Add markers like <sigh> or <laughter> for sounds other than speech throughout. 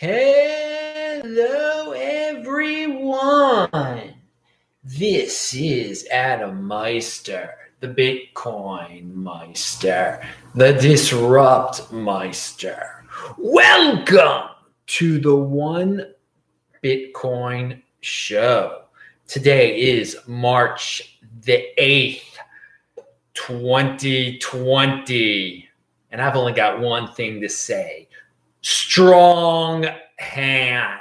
Hello, everyone. This is Adam Meister, the Bitcoin Meister, the Disrupt Meister. Welcome to the One Bitcoin Show. Today is March the 8th, 2020. And I've only got one thing to say strong hand.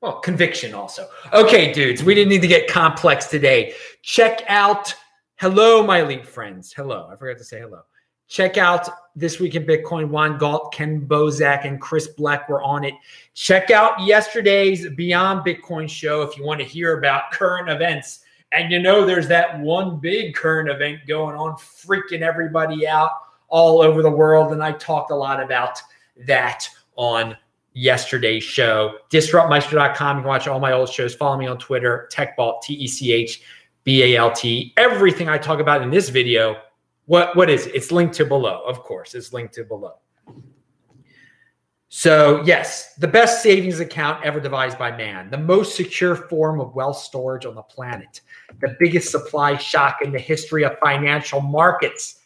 Well, conviction also. Okay, dudes, we didn't need to get complex today. Check out, hello, my elite friends. Hello, I forgot to say hello. Check out This Week in Bitcoin. Juan Galt, Ken Bozak, and Chris Black were on it. Check out yesterday's Beyond Bitcoin show if you want to hear about current events. And you know, there's that one big current event going on, freaking everybody out all over the world. And I talked a lot about that on yesterday's show. Disruptmeister.com. You can watch all my old shows. Follow me on Twitter, TechBalt, T E C H B A L T. Everything I talk about in this video, what, what is it? It's linked to below. Of course, it's linked to below. So, yes, the best savings account ever devised by man, the most secure form of wealth storage on the planet, the biggest supply shock in the history of financial markets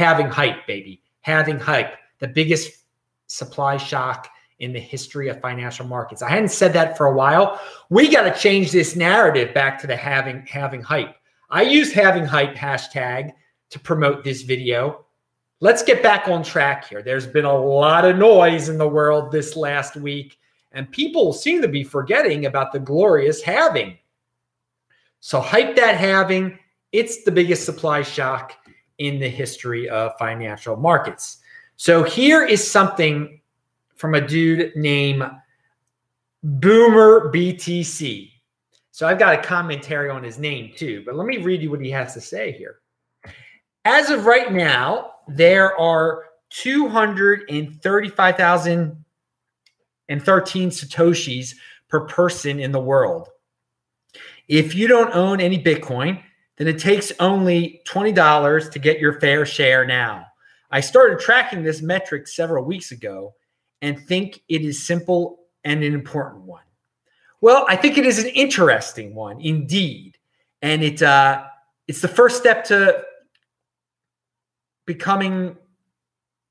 halving hype, baby, halving hype, the biggest supply shock in the history of financial markets. I hadn't said that for a while. We got to change this narrative back to the halving halving hype. I use halving hype hashtag to promote this video. Let's get back on track here. There's been a lot of noise in the world this last week, and people seem to be forgetting about the glorious halving. So hype that halving. It's the biggest supply shock in the history of financial markets. So here is something from a dude named Boomer BTC. So I've got a commentary on his name too, but let me read you what he has to say here. As of right now, there are 235,013 Satoshis per person in the world. If you don't own any Bitcoin, then it takes only $20 to get your fair share now. I started tracking this metric several weeks ago and think it is simple and an important one. Well, I think it is an interesting one indeed. And it uh, it's the first step to becoming,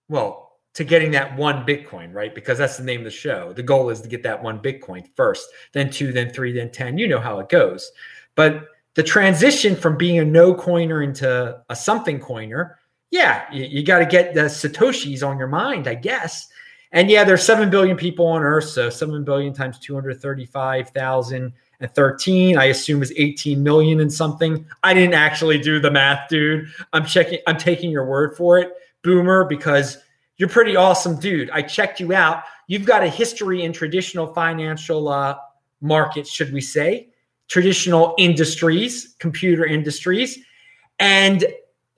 well, to getting that one Bitcoin, right? Because that's the name of the show. The goal is to get that one Bitcoin first, then two, then three, then 10. You know how it goes. But the transition from being a no coiner into a something coiner, yeah, you, you got to get the Satoshis on your mind, I guess. And yeah, there's 7 billion people on Earth. So 7 billion times 235,013, I assume is 18 million and something. I didn't actually do the math, dude. I'm checking, I'm taking your word for it, Boomer, because you're pretty awesome, dude. I checked you out. You've got a history in traditional financial uh, markets, should we say traditional industries, computer industries. And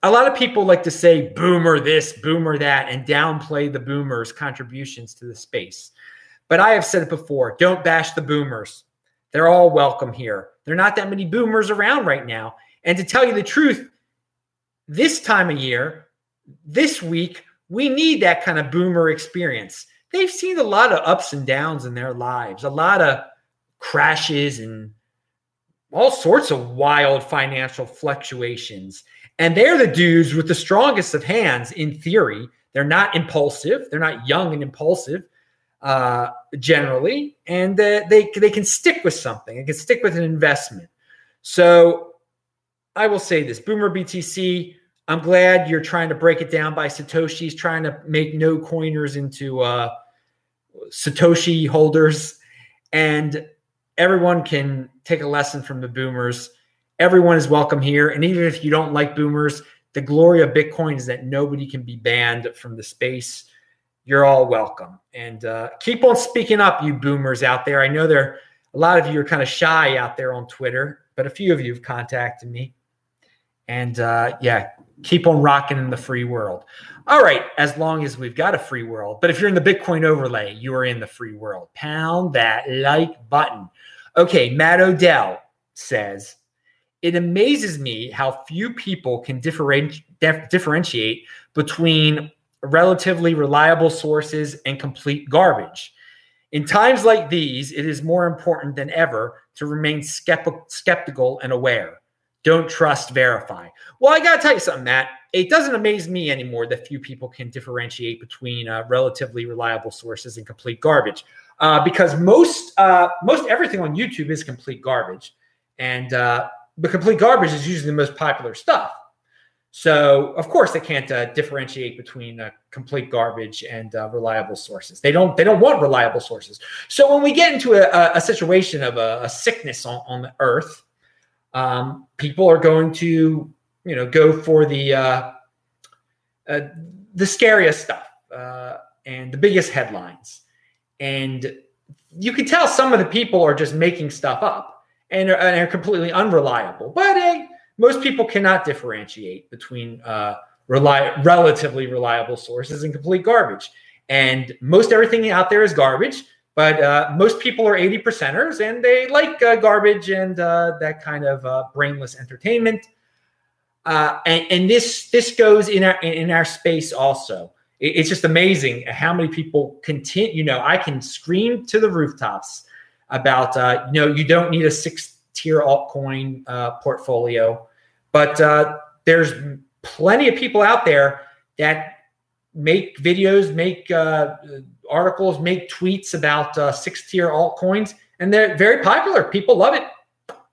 a lot of people like to say boomer this, boomer that, and downplay the boomers' contributions to the space. But I have said it before don't bash the boomers. They're all welcome here. There are not that many boomers around right now. And to tell you the truth, this time of year, this week, we need that kind of boomer experience. They've seen a lot of ups and downs in their lives, a lot of crashes and all sorts of wild financial fluctuations. And they're the dudes with the strongest of hands in theory. They're not impulsive, they're not young and impulsive uh, generally, and uh, they, they can stick with something, they can stick with an investment. So I will say this Boomer BTC, I'm glad you're trying to break it down by Satoshi's, trying to make no coiners into uh, Satoshi holders. And everyone can take a lesson from the boomers. Everyone is welcome here. And even if you don't like boomers, the glory of Bitcoin is that nobody can be banned from the space. You're all welcome. And uh, keep on speaking up, you boomers out there. I know there a lot of you are kind of shy out there on Twitter, but a few of you have contacted me. And uh, yeah, keep on rocking in the free world. All right, as long as we've got a free world. But if you're in the Bitcoin overlay, you are in the free world. Pound that like button. Okay, Matt Odell says, it amazes me how few people can differenti- differentiate between relatively reliable sources, and complete garbage. In times like these, it is more important than ever to remain skeptical and aware. Don't trust, verify. Well, I got to tell you something, Matt. It doesn't amaze me anymore that few people can differentiate between uh, relatively reliable sources and complete garbage, uh, because most uh, most everything on YouTube is complete garbage, and uh, the complete garbage is usually the most popular stuff. So, of course, they can't uh, differentiate between uh, complete garbage and reliable sources. They don't. They don't want reliable sources. So, when we get into a, a situation of a, a sickness on, on, the earth, um, people are going to, you know, go for the uh, uh, the scariest stuff uh, and the biggest headlines, and you can tell some of the people are just making stuff up and are, and are completely unreliable. But hey most people cannot differentiate between uh, rely- relatively reliable sources and complete garbage. And most everything out there is garbage, but uh, most people are 80 percenters and they like uh, garbage and uh, that kind of uh, brainless entertainment. Uh, and, and, this this goes in our in our space also. It, it's just amazing how many people continue. You know, I can scream to the rooftops about you know you don't need a six tier altcoin portfolio but uh, there's plenty of people out there that make videos, make uh, articles, make tweets about uh, six tier altcoins, and they're very popular. People love it.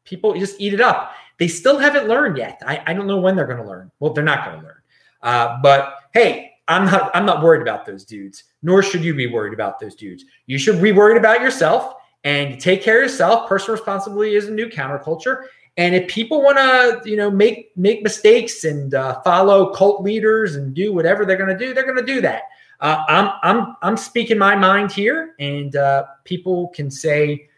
People just eat it up. They still haven't learned yet. I, I don't know when they're going to learn. Well, they're not going to learn. Uh, but hey, I'm not. I'm not worried about those dudes. Nor should you be worried about those dudes. You should be worried about yourself and take care of yourself. Personal responsibility is a new counterculture, and if people want to, you know, make make mistakes and uh, follow cult leaders and do whatever they're going to do, they're going to do that. Uh, I'm I'm I'm speaking my mind here, and uh, people can say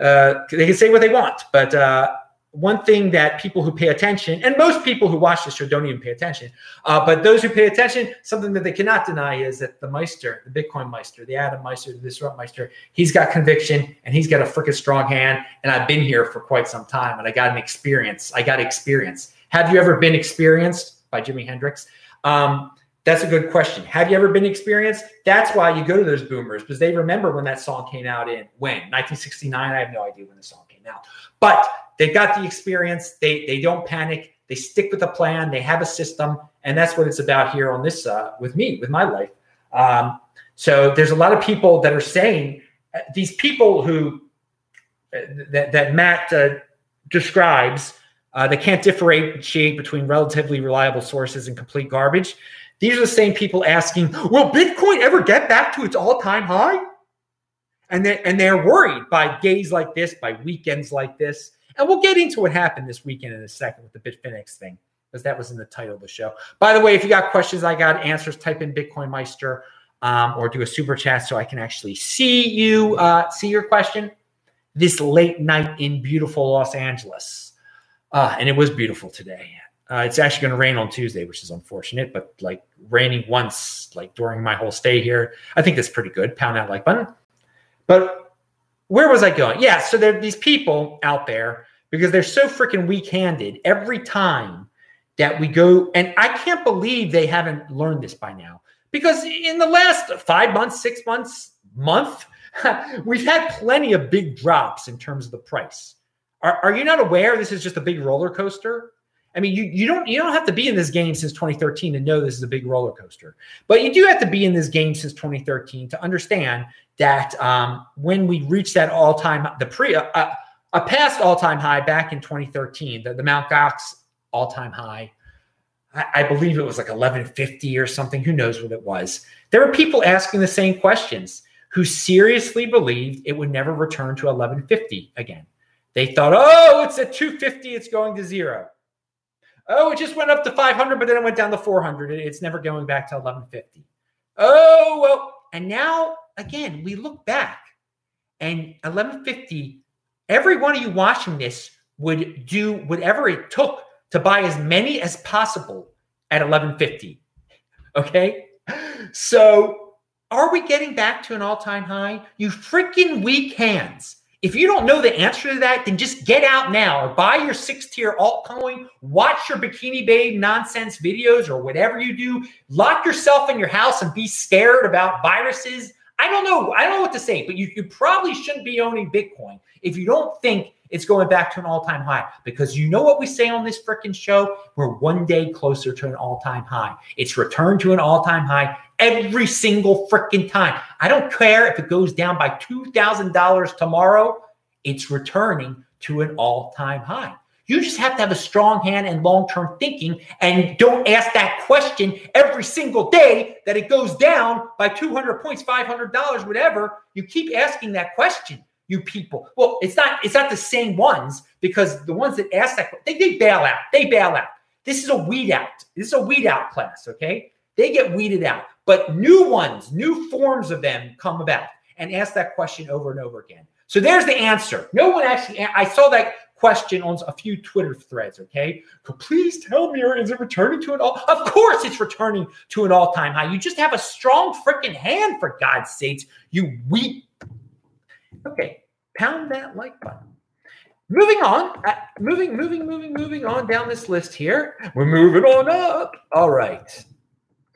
uh, they can say what they want, but uh, one thing that people who pay attention, and most people who watch this show don't even pay attention, uh, but those who pay attention, something that they cannot deny is that the Meister, the Bitcoin Meister, the Adam Meister, the Disrupt Meister, he's got conviction and he's got a freaking strong hand. And I've been here for quite some time and I got an experience. I got experience. Have you ever been experienced by Jimi Hendrix? Um, that's a good question. Have you ever been experienced? That's why you go to those boomers because they remember when that song came out in when 1969. I have no idea when the song came out, but they've got the experience. They they don't panic. They stick with a plan. They have a system, and that's what it's about here on this uh, with me with my life. Um, so there's a lot of people that are saying uh, these people who uh, that, that Matt uh, describes. Uh, they can't differentiate between relatively reliable sources and complete garbage. These are the same people asking, "Will Bitcoin ever get back to its all-time high?" And they and they're worried by days like this, by weekends like this. And we'll get into what happened this weekend in a second with the Bitfinex thing, because that was in the title of the show. By the way, if you got questions, I got answers, type in Bitcoin Meister um, or do a super chat so I can actually see you, uh, see your question this late night in beautiful Los Angeles. Uh, and it was beautiful today. Uh, it's actually going to rain on Tuesday, which is unfortunate, but like raining once, like during my whole stay here, I think that's pretty good. Pound that like button. But where was I going? Yeah, so there are these people out there because they're so freaking weak handed every time that we go. And I can't believe they haven't learned this by now because in the last five months, six months, month, <laughs> we've had plenty of big drops in terms of the price. Are, are you not aware this is just a big roller coaster? I mean, you, you don't you don't have to be in this game since 2013 to know this is a big roller coaster, but you do have to be in this game since 2013 to understand that um, when we reach that all time the pre uh, uh a past all-time high back in 2013, the, the Mount Gox all-time high. I, I, believe it was like 1150 or something. Who knows what it was? There were people asking the same questions who seriously believed it would never return to 1150 again. They thought, oh, it's at 250, it's going to zero. Oh, it just went up to 500, but then it went down to 400. It's never going back to 1150. Oh, well, and now again, we look back and 1150 every one of you watching this would do whatever it took to buy as many as possible at 1150 okay so are we getting back to an all-time high you freaking weak hands If you don't know the answer to that, then just get out now or buy your six tier altcoin, watch your Bikini Babe nonsense videos or whatever you do. Lock yourself in your house and be scared about viruses. I don't know. I don't know what to say, but you, you probably shouldn't be owning Bitcoin if you don't think it's going back to an all time high because you know what we say on this freaking show? We're one day closer to an all time high. It's returned to an all time high every single freaking time. I don't care if it goes down by $2,000 tomorrow, it's returning to an all time high. You just have to have a strong hand and long term thinking and don't ask that question every single day that it goes down by 200 points, $500, whatever. You keep asking that question you people. Well, it's not it's not the same ones because the ones that ask that they, they bail out. They bail out. This is a weed out. This is a weed out class. Okay, they get weeded out, but new ones, new forms of them come about and ask that question over and over again. So there's the answer. No one actually. I saw that question on a few Twitter threads. Okay, please tell me, is it returning to an all? Of course, it's returning to an all-time high. You just have a strong freaking hand, for God's sakes. You weak Okay, pound that like button. Moving on, uh, moving, moving, moving, moving on down this list here. We're moving on up. All right,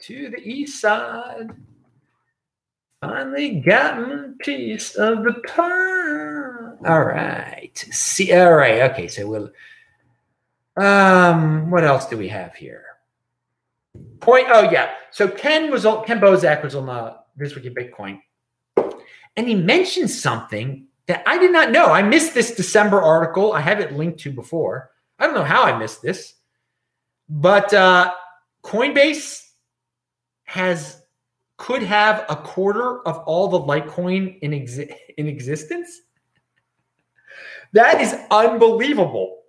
to the east side. Finally gotten a piece of the pie. All right. See, all right. Okay, so we'll. Um, what else do we have here? Point. Oh yeah. So Ken was on. Ken Bozak was on the this week in Bitcoin and he mentioned something that I did not know. I missed this December article. I have it linked to before. I don't know how I missed this, but uh, Coinbase has could have a quarter of all the Litecoin in exi- in existence. That is unbelievable,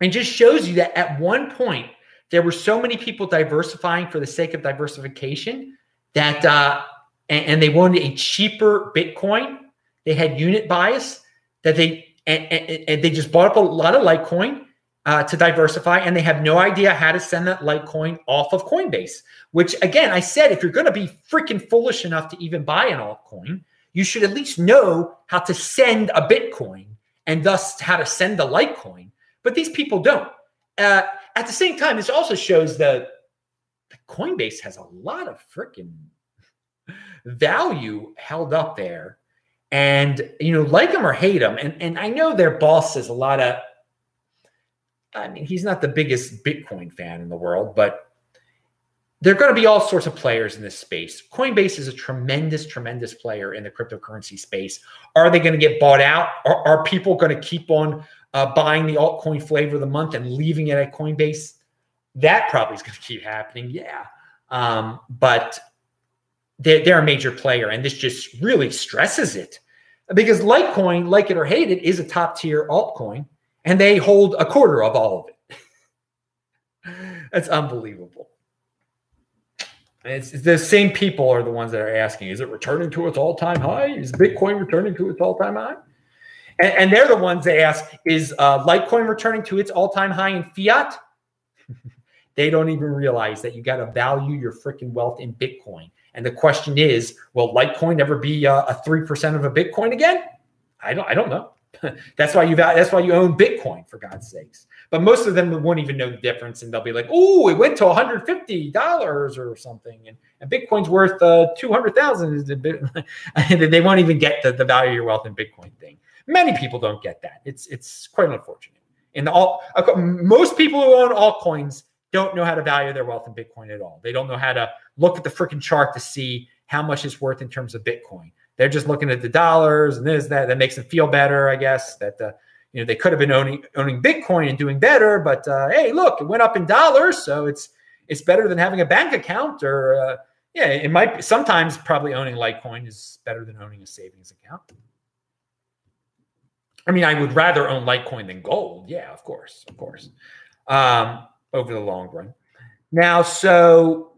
and just shows you that at one point there were so many people diversifying for the sake of diversification that uh, and, and they wanted a cheaper Bitcoin. They had unit bias that they and, and, and they just bought up a lot of Litecoin uh, to diversify, and they have no idea how to send that Litecoin off of Coinbase. Which again, I said, if you're going to be freaking foolish enough to even buy an altcoin, you should at least know how to send a Bitcoin and thus how to send a Litecoin. But these people don't. Uh, at the same time, this also shows that Coinbase has a lot of freaking value held up there. And, you know, like him or hate him. And, and I know their boss is a lot of, I mean, he's not the biggest Bitcoin fan in the world, but there are going to be all sorts of players in this space. Coinbase is a tremendous, tremendous player in the cryptocurrency space. Are they going to get bought out? Are, are people going to keep on uh, buying the altcoin flavor of the month and leaving it at Coinbase? That probably is going to keep happening. Yeah. Um, but they're, they're a major player, and this just really stresses it because Litecoin, like it or hate it, is a top tier altcoin, and they hold a quarter of all of it. <laughs> That's unbelievable. It's, it's, the same people are the ones that are asking, is it returning to its all-time high? Is Bitcoin returning to its all-time high? And, and they're the ones that ask, is uh, Litecoin returning to its all-time high in fiat? <laughs> they don't even realize that you got to value your freaking wealth in Bitcoin. And the question is, will Litecoin ever be uh, a three percent of a Bitcoin again? I don't. I don't know. <laughs> that's why you that's why you own Bitcoin for God's sakes. But most of them won't even know the difference, and they'll be like, "Oh, it went to 150 dollars or something," and, and Bitcoin's worth uh, 200,000. <laughs> they won't even get the, the value of your wealth in Bitcoin thing. Many people don't get that. It's it's quite unfortunate. And all most people who own altcoins don't know how to value their wealth in Bitcoin at all. They don't know how to look at the freaking chart to see how much it's worth in terms of Bitcoin. They're just looking at the dollars and this that that makes them feel better, I guess. That uh, you know they could have been owning owning Bitcoin and doing better, but uh, hey, look, it went up in dollars, so it's it's better than having a bank account or uh, yeah, it might be, sometimes probably owning Litecoin is better than owning a savings account. I mean, I would rather own Litecoin than gold. Yeah, of course, of course. Um, over the long run. Now, so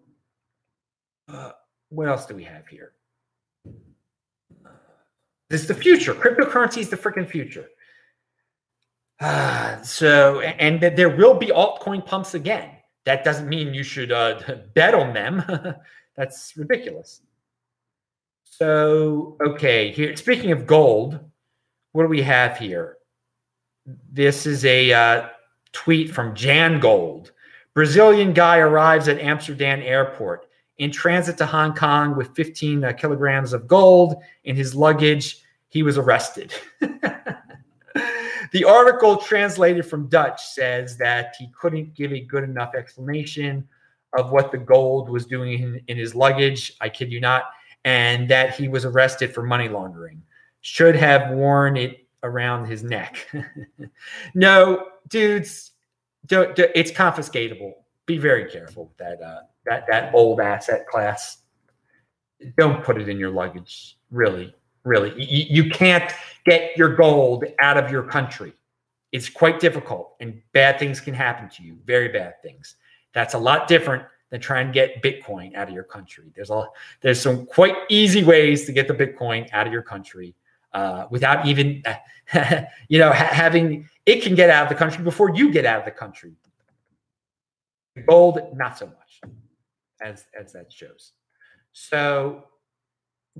uh, what else do we have here? This is the future. Cryptocurrency is the freaking future. Uh, so, and there will be altcoin pumps again. That doesn't mean you should uh, <laughs> bet on them. <laughs> That's ridiculous. So, okay, here, speaking of gold, what do we have here? This is a uh, tweet from Jan Gold. Brazilian guy arrives at Amsterdam airport in transit to Hong Kong with 15 uh, kilograms of gold in his luggage. He was arrested. <laughs> the article translated from Dutch says that he couldn't give a good enough explanation of what the gold was doing in, in his luggage. I kid you not. And that he was arrested for money laundering. Should have worn it around his neck. <laughs> no, dudes, don't, don't, it's confiscatable. Be very careful with that uh, that that old asset class. Don't put it in your luggage. Really, really, you, you can't get your gold out of your country. It's quite difficult, and bad things can happen to you. Very bad things. That's a lot different than trying to get Bitcoin out of your country. There's a there's some quite easy ways to get the Bitcoin out of your country uh, without even <laughs> you know ha- having it can get out of the country before you get out of the country. Gold, not so much, as as that shows. So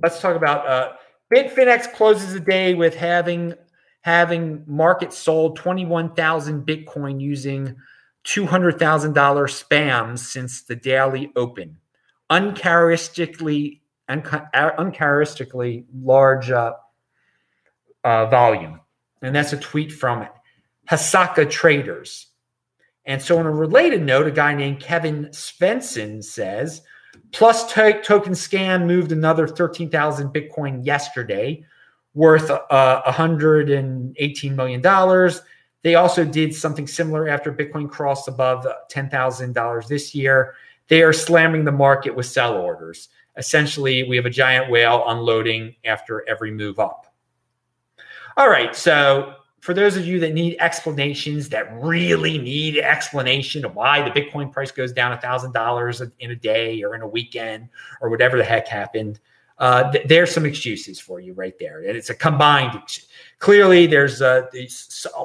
let's talk about uh, Bitfinex closes the day with having having market sold 21,000 Bitcoin using $200,000 spams since the daily open. Uncharacteristically, uncharacteristically large uh, uh, volume. And that's a tweet from Hsaka Traders. And so, on a related note, a guy named Kevin Svensson says, Plus to- token scam moved another 13,000 Bitcoin yesterday, worth uh, $118 million. They also did something similar after Bitcoin crossed above $10,000 this year. They are slamming the market with sell orders. Essentially, we have a giant whale unloading after every move up. All right. So for those of you that need explanations, that really need explanation of why the Bitcoin price goes down a thousand dollars in a day or in a weekend or whatever the heck happened, uh, th- there's some excuses for you right there, and it's a combined. Clearly, there's a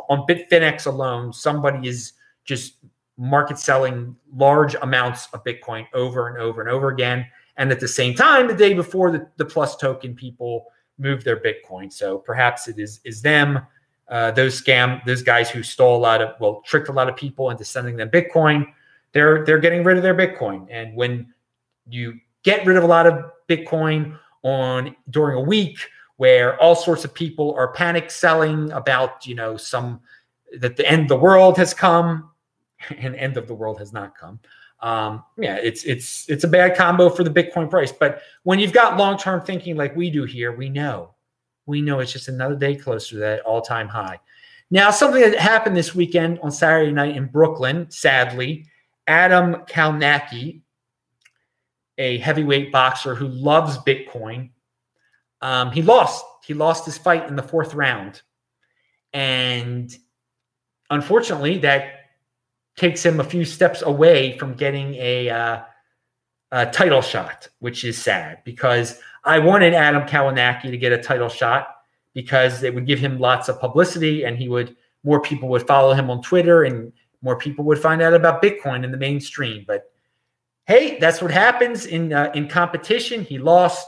on Bitfinex alone, somebody is just market selling large amounts of Bitcoin over and over and over again, and at the same time, the day before the, the PlusToken people move their Bitcoin. So perhaps it is is them, uh, those scam, those guys who stole a lot of, well, tricked a lot of people into sending them Bitcoin. They're they're getting rid of their Bitcoin, and when you get rid of a lot of Bitcoin on during a week where all sorts of people are panic selling about you know some that the end of the world has come <laughs> and end of the world has not come um, yeah, it's it's it's a bad combo for the Bitcoin price. But when you've got long term thinking like we do here, we know, we know it's just another day closer to that all time high. Now, something that happened this weekend on Saturday night in Brooklyn, sadly, Adam Kownacki, a heavyweight boxer who loves Bitcoin, um, he lost. He lost his fight in the fourth round, and unfortunately, that takes him a few steps away from getting a, uh, a title shot, which is sad because I wanted Adam Kownacki to get a title shot because it would give him lots of publicity and he would more people would follow him on Twitter and more people would find out about Bitcoin in the mainstream. But hey, that's what happens in uh, in competition. He lost.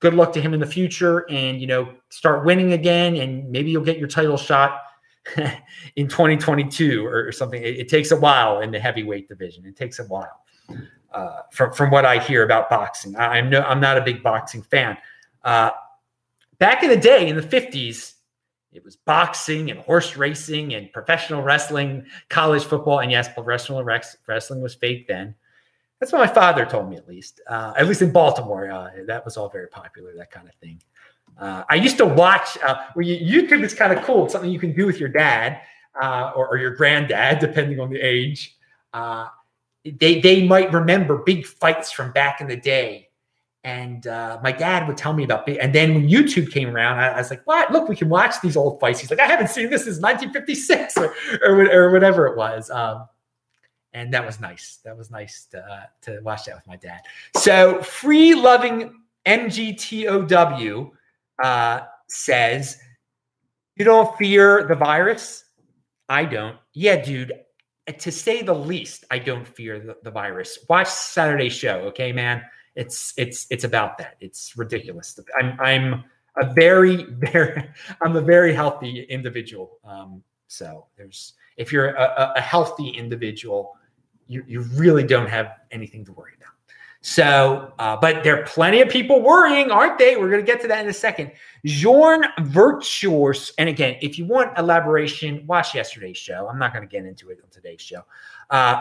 Good luck to him in the future, and you know, start winning again, and maybe you'll get your title shot <laughs> in 2022 or, something. It, it, takes a while in the heavyweight division. It takes a while. Uh, from from what I hear about boxing, I, am no, I'm not a big boxing fan. Uh, back in the day, in the 50s, it was boxing and horse racing and professional wrestling, college football, and yes, professional wrestling was fake then. That's what my father told me, at least. Uh, at least in Baltimore, uh, that was all very popular, that kind of thing. Uh, I used to watch. Uh, YouTube is kind of cool. It's something you can do with your dad uh, or, or, your granddad, depending on the age. They they might remember big fights from back in the day, and uh, my dad would tell me about big. And then when YouTube came around, I, I, was like, "What? Look, we can watch these old fights." He's like, "I haven't seen this since 1956 or or, or whatever it was." Um, and that was nice. That was nice to, uh, to watch that with my dad. So free loving MGTOW uh, says, You don't fear the virus? I don't. Yeah, dude. To say the least, I don't fear the, the virus. Watch Saturday show, okay, man. It's it's it's about that. It's ridiculous. I'm I'm a very, <laughs> very, I'm a very healthy individual. Um, so there's, if you're a, a healthy individual, you, you really don't have anything to worry about. So, uh, but there are plenty of people worrying, aren't they? We're going to get to that in a second. Jorn Virtuos. And again, if you want elaboration, watch yesterday's show. I'm not going to get into it on today's show. Uh,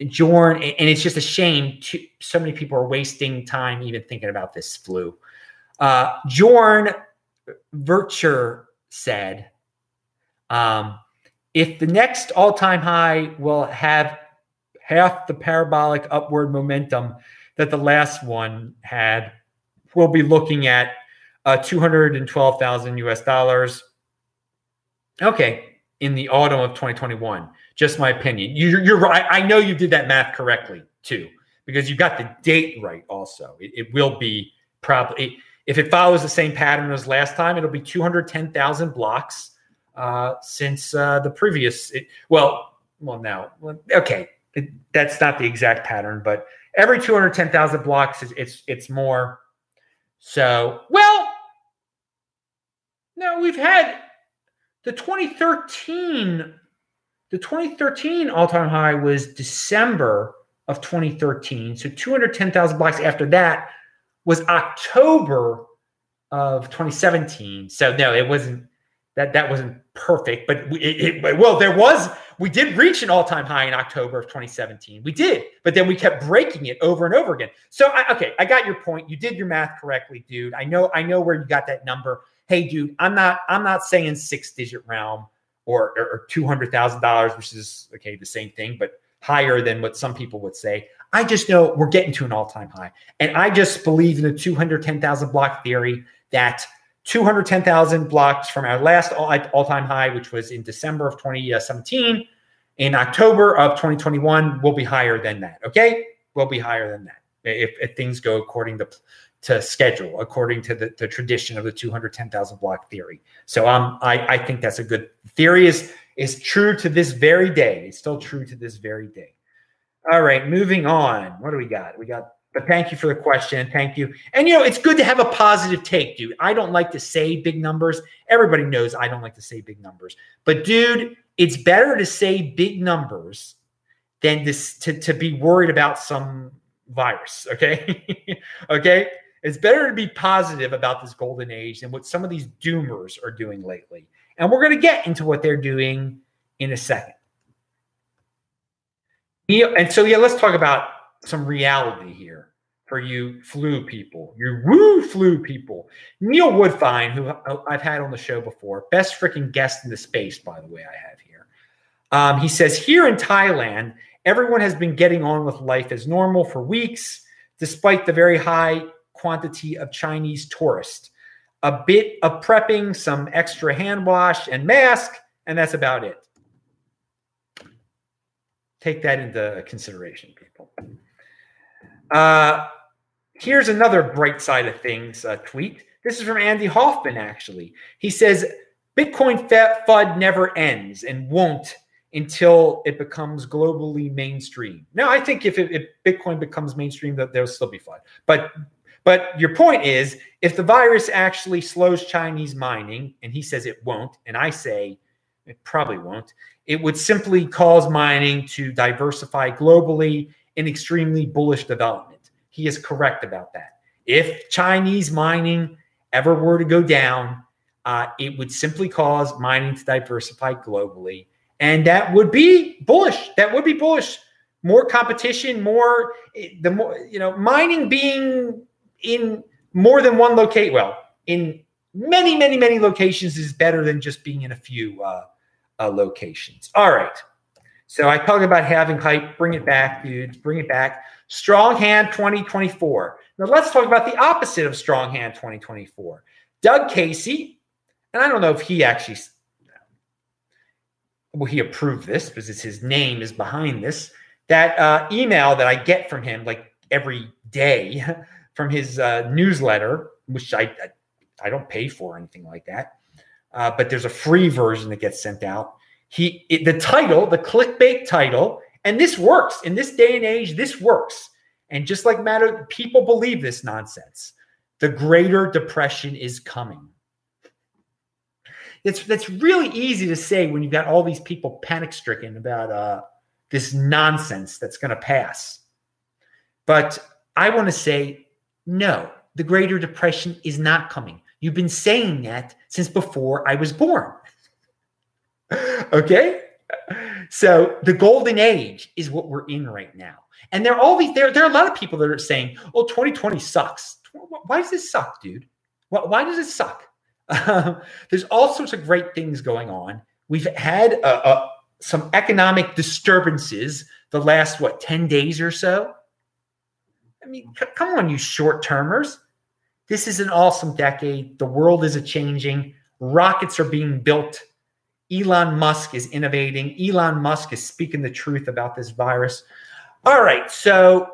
Jorn, and it's just a shame. To, so many people are wasting time even thinking about this flu. Uh, Jorn Vircher said, um, if the next all time high will have half the parabolic upward momentum that the last one had. We'll be looking at uh, 212,000 US dollars. Okay, in the autumn of 2021. Just my opinion. You, you're right. I know you did that math correctly too, because you got the date right. Also, it, it will be probably if it follows the same pattern as last time, it'll be 210,000 blocks uh, since uh, the previous. It, well, well, now, okay, it, that's not the exact pattern, but every 210,000 blocks is it's it's more. So, well, no, we've had the 2013 the 2013 all-time high was December of 2013. So 210,000 blocks after that was October of 2017. So no, it wasn't that that wasn't perfect, but it, it, well, there was we did reach an all-time high in October of 2017. We did, but then we kept breaking it over and over again. So I, okay, I got your point. You did your math correctly, dude. I know I know where you got that number. Hey, dude, I'm not I'm not saying six-digit realm or or, or two hundred thousand dollars, which is okay the same thing, but higher than what some people would say. I just know we're getting to an all-time high, and I just believe in the 210,000 block theory that 210,000 blocks from our last all, time high, which was in December of 2017. In October of 2021, we'll be higher than that. Okay, we'll be higher than that if, if things go according to to schedule, according to the, the tradition of the 210,000 block theory. So um, I, I think that's a good theory. is is true to this very day. It's still true to this very day. All right, moving on. What do we got? We got but thank you for the question. Thank you. And you know, it's good to have a positive take, dude. I don't like to say big numbers. Everybody knows I don't like to say big numbers. But dude, it's better to say big numbers than this to, to be worried about some virus. Okay. <laughs> okay. It's better to be positive about this golden age than what some of these doomers are doing lately. And we're going to get into what they're doing in a second. And so, yeah, let's talk about some reality here for you flu people, you woo flu people. Neil Woodfine, who I've had on the show before, best freaking guest in the space, by the way, I have here. Um, he says, Here in Thailand, everyone has been getting on with life as normal for weeks, despite the very high quantity of Chinese tourists. A bit of prepping, some extra hand wash and mask, and that's about it. Take that into consideration, people. Uh, here's another bright side of things uh, tweet. This is from Andy Hoffman, actually. He says, Bitcoin FUD never ends and won't until it becomes globally mainstream. Now, I think if, it, if Bitcoin becomes mainstream, that there'll still be FUD. But but your point is, if the virus actually slows Chinese mining, and he says it won't, and I say it probably won't, it would simply cause mining to diversify globally an extremely bullish development. He is correct about that. If Chinese mining ever were to go down, uh, it would simply cause mining to diversify globally. And that would be bullish. That would be bullish. More competition, more, the more, you know, mining being in more than one locate, well, in many, many, many locations is better than just being in a few uh, uh, locations. All right. So I talk about halving hype. Bring it back, dudes. Bring it back. Strong hand 2024. Now let's talk about the opposite of strong hand 2024. Doug Casey, and I don't know if he actually well he approved this because it's his name is behind this. That uh, email that I get from him like every day <laughs> from his uh, newsletter, which I I don't pay for anything like that, uh, but there's a free version that gets sent out he it, the title, the clickbait title, and this works in this day and age. This works, and just like matter, people believe this nonsense. The Greater Depression is coming. That's that's really easy to say when you've got all these people panic stricken about uh, this nonsense that's going to pass. But I want to say no. The Greater Depression is not coming. You've been saying that since before I was born. Okay? So the golden age is what we're in right now. And there are all these there, there are a lot of people that are saying, oh, 2020 sucks. Why does this suck, dude? Why, does it suck? Um, there's all sorts of great things going on. We've had uh, uh, some economic disturbances the last, what, 10 days or so? I mean, c- come on, you short termers. This is an awesome decade. The world is a changing. Rockets are being built. Elon Musk is innovating. Elon Musk is speaking the truth about this virus. All right. So,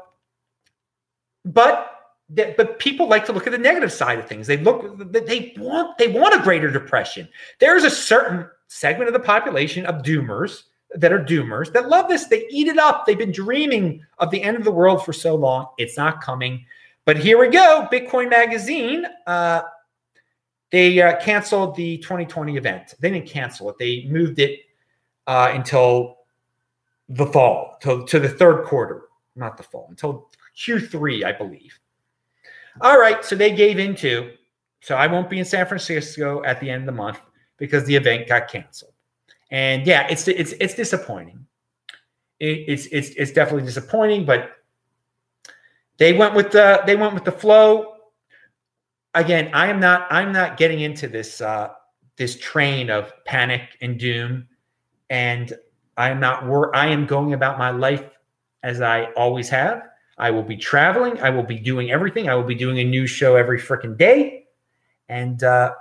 but but people like to look at the negative side of things. They look they want they want a greater depression. There's a certain segment of the population of doomers that are doomers that love this. They eat it up. They've been dreaming of the end of the world for so long. It's not coming. But here we go. Bitcoin Magazine. Uh, they uh, canceled the 2020 event. They didn't cancel it. They moved it uh, until the fall, to, to the third quarter, not the fall, until Q3, I believe. All right, so they gave into. So I won't be in San Francisco at the end of the month because the event got canceled. And yeah, it's it's it's disappointing. It, it's it's it's definitely disappointing, but they went with the they went with the flow. Again, I am not I'm not getting into this uh, this train of panic and doom, and I am not wor- I am going about my life as I always have. I will be traveling. I will be doing everything. I will be doing a new show every freaking day. And uh,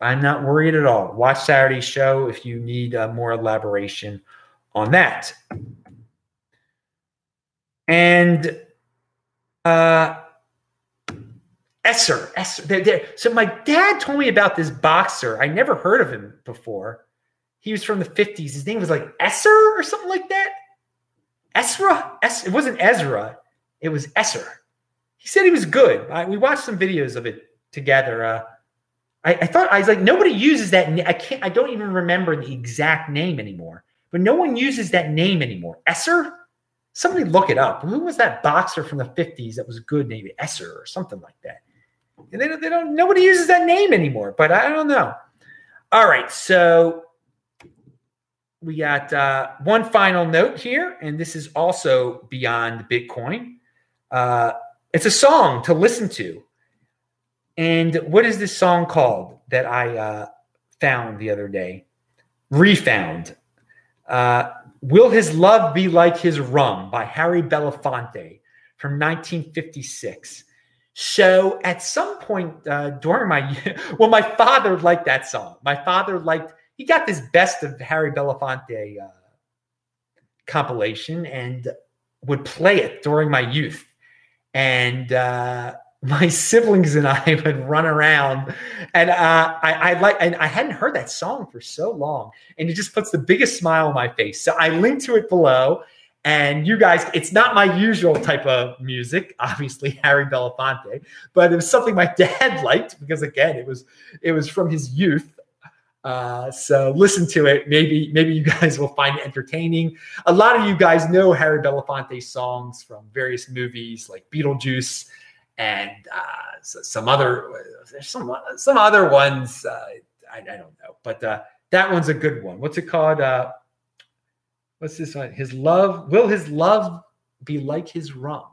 I'm not worried at all. Watch Saturday's show if you need uh, more elaboration on that. And uh, Esser, Esser. They're, they're, so my dad told me about this boxer. I never heard of him before. He was from the 50s. His name was like Esser or something like that. Ezra? Es- it wasn't Ezra. It was Esser. He said he was good. I, we watched some videos of it together. Uh, I, I, thought I was like, nobody uses that. I can't. I don't even remember the exact name anymore. But no one uses that name anymore. Esser. Somebody look it up. Who was that boxer from the fifties that was good? Maybe Esser or something like that. And they, they don't. Nobody uses that name anymore. But I don't know. All right. So we got uh, one final note here, and this is also beyond Bitcoin. Uh, it's a song to listen to. And what is this song called that I uh, found the other day? Refound. Uh, Will His Love Be Like His Rum by Harry Belafonte from 1956. So at some point uh, during my, <laughs> well, my father liked that song. My father liked, he got this best of Harry Belafonte uh, compilation and would play it during my youth and uh, <laughs> my siblings and I <laughs> would run around, and uh, I, I like, and I hadn't heard that song for so long, and it just puts the biggest smile on my face. So I link to it below, and you guys, it's not my usual type of music, <laughs> obviously Harry Belafonte, but it was something my <laughs> dad liked because again, it was it was from his youth, uh, so listen to it. Maybe maybe you <laughs> guys will find it entertaining. A lot of you guys know Harry Belafonte songs from various movies like Beetlejuice and uh, some other there's some some other ones. Uh, I, I, don't know, but uh, that one's a good one. What's it called? What's this one? His love will his love be like his rum?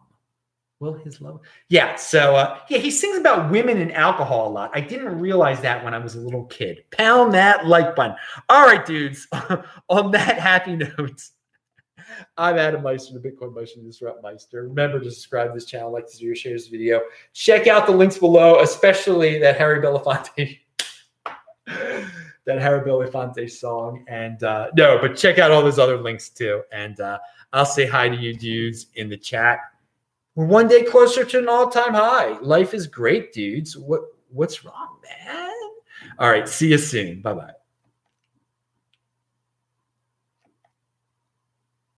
Will his love? Yeah. So uh, yeah, he sings about women and alcohol a lot. I didn't realize that when I was a little kid. Pound that like button. All right, dudes. <laughs> On that happy <laughs> note, I'm Adam Meister, the Bitcoin Motion Disrupt Meister. Remember to subscribe to this channel, like this video, share this video. Check out the links below, especially that Harry Belafonte. <laughs> that Harry Belafonte song. And uh, no, but check out all those other links too. And uh, I'll say hi to you dudes in the chat. We're one day closer to an all-time high. Life is great, dudes. What what's wrong, man? All right, see you soon. Bye-bye.